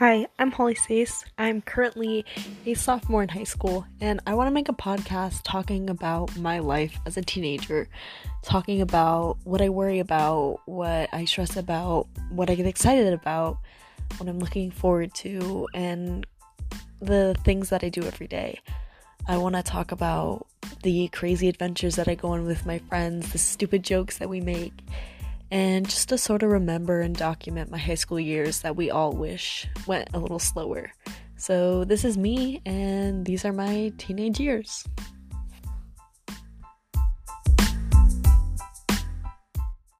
Hi, I'm Holly Sace. I'm currently a sophomore in high school, and I want to make a podcast talking about my life as a teenager, talking about what I worry about, what I stress about, what I get excited about, what I'm looking forward to, and the things that I do every day. I want to talk about the crazy adventures that I go on with my friends, the stupid jokes that we make and just to sort of remember and document my high school years that we all wish went a little slower. So, this is me, and these are my teenage years.